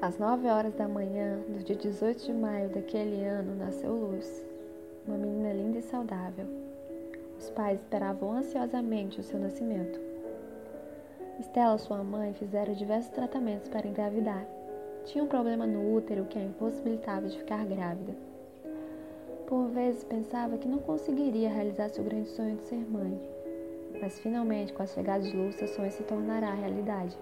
Às nove horas da manhã do dia 18 de maio daquele ano, nasceu Luz, uma menina linda e saudável. Os pais esperavam ansiosamente o seu nascimento. Estela sua mãe fizeram diversos tratamentos para engravidar. Tinha um problema no útero que a impossibilitava de ficar grávida. Por vezes pensava que não conseguiria realizar seu grande sonho de ser mãe, mas finalmente, com a chegada de Luz, seu sonho se tornará realidade.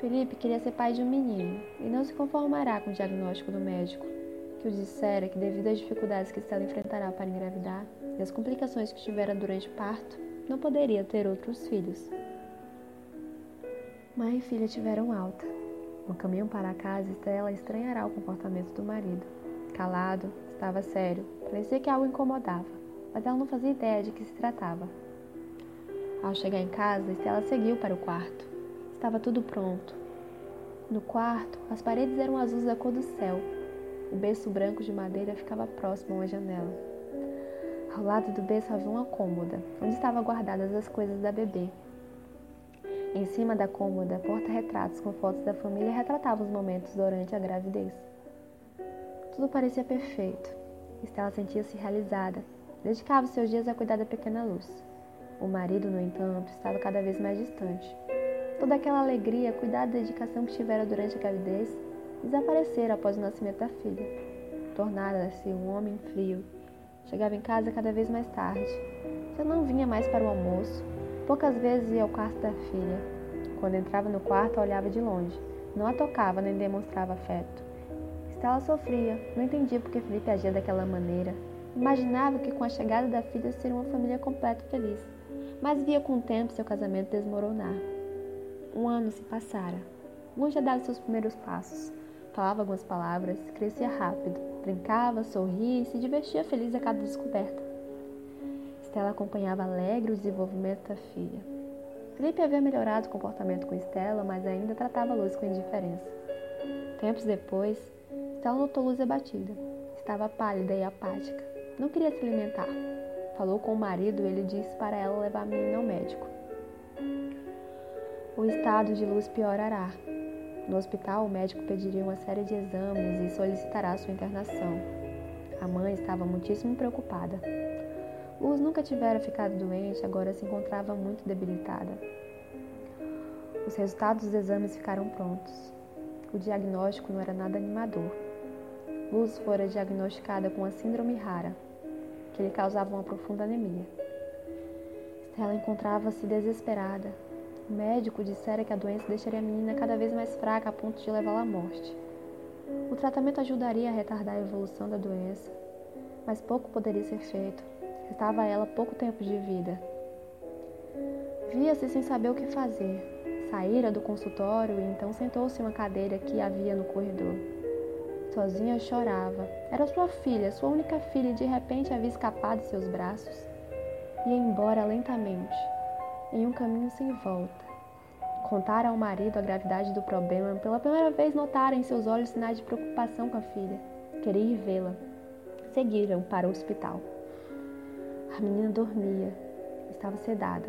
Felipe queria ser pai de um menino e não se conformará com o diagnóstico do médico, que o dissera que, devido às dificuldades que Estela enfrentará para engravidar e as complicações que tivera durante o parto, não poderia ter outros filhos. Mãe e filha tiveram alta. No caminho para casa, Estela estranhará o comportamento do marido. Calado, estava sério, parecia que algo incomodava, mas ela não fazia ideia de que se tratava. Ao chegar em casa, Estela seguiu para o quarto. Estava tudo pronto. No quarto, as paredes eram azuis da cor do céu. O berço branco de madeira ficava próximo a uma janela. Ao lado do berço havia uma cômoda, onde estavam guardadas as coisas da bebê. Em cima da cômoda, porta-retratos com fotos da família retratavam os momentos durante a gravidez. Tudo parecia perfeito. Estela sentia-se realizada. Dedicava seus dias a cuidar da pequena luz. O marido, no entanto, estava cada vez mais distante. Toda aquela alegria, cuidado e dedicação que tivera durante a gravidez desaparecera após o nascimento da filha. Tornara-se um homem frio. Chegava em casa cada vez mais tarde. Já não vinha mais para o almoço. Poucas vezes ia ao quarto da filha. Quando entrava no quarto, olhava de longe. Não a tocava nem demonstrava afeto. Estela sofria, não entendia por que Felipe agia daquela maneira. Imaginava que com a chegada da filha seria uma família completa e feliz, mas via com o tempo seu casamento desmoronar. Um ano se passara. Gun já dava seus primeiros passos. Falava algumas palavras, crescia rápido, brincava, sorria e se divertia feliz a cada descoberta. Estela acompanhava alegre o desenvolvimento da filha. Felipe havia melhorado o comportamento com Estela, mas ainda tratava Luz com indiferença. Tempos depois, Estela notou Luz abatida. Estava pálida e apática. Não queria se alimentar. Falou com o marido e ele disse para ela levar a menina ao médico o estado de luz piorará. No hospital, o médico pediria uma série de exames e solicitará sua internação. A mãe estava muitíssimo preocupada. Luz nunca tivera ficado doente, agora se encontrava muito debilitada. Os resultados dos exames ficaram prontos. O diagnóstico não era nada animador. Luz fora diagnosticada com a síndrome rara, que lhe causava uma profunda anemia. Ela encontrava-se desesperada, o médico dissera que a doença deixaria a menina cada vez mais fraca a ponto de levá-la à morte. O tratamento ajudaria a retardar a evolução da doença, mas pouco poderia ser feito. Restava a ela pouco tempo de vida. Via-se sem saber o que fazer. Saíra do consultório e então sentou-se em uma cadeira que havia no corredor. Sozinha chorava. Era sua filha, sua única filha, e de repente havia escapado de seus braços. Ia embora lentamente em um caminho sem volta. Contara ao marido a gravidade do problema, pela primeira vez notara em seus olhos sinais de preocupação com a filha. Queria ir vê-la. Seguiram para o hospital. A menina dormia, estava sedada.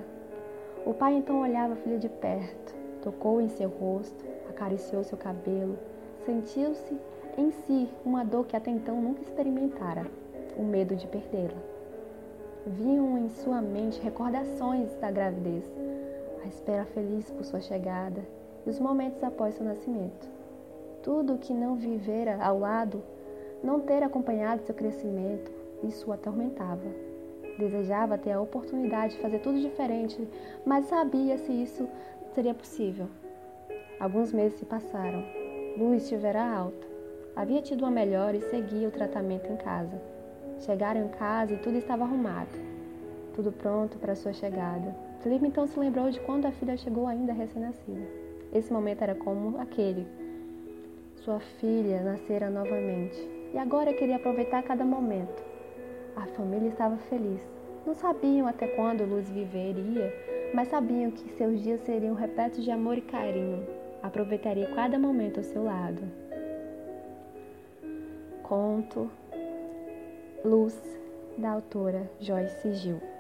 O pai então olhava a filha de perto, tocou em seu rosto, acariciou seu cabelo, sentiu-se em si uma dor que até então nunca experimentara, o medo de perdê-la vinham em sua mente recordações da gravidez, a espera feliz por sua chegada e os momentos após seu nascimento. Tudo o que não vivera ao lado, não ter acompanhado seu crescimento, isso o atormentava. Desejava ter a oportunidade de fazer tudo diferente, mas sabia se isso seria possível. Alguns meses se passaram. Luiz estivera alta. Havia tido uma melhora e seguia o tratamento em casa. Chegaram em casa e tudo estava arrumado, tudo pronto para sua chegada. Felipe então se lembrou de quando a filha chegou ainda recém-nascida. Esse momento era como aquele. Sua filha nascera novamente e agora queria aproveitar cada momento. A família estava feliz. Não sabiam até quando Luz viveria, mas sabiam que seus dias seriam repletos de amor e carinho. Aproveitaria cada momento ao seu lado. Conto Luz, da autora Joyce Gil.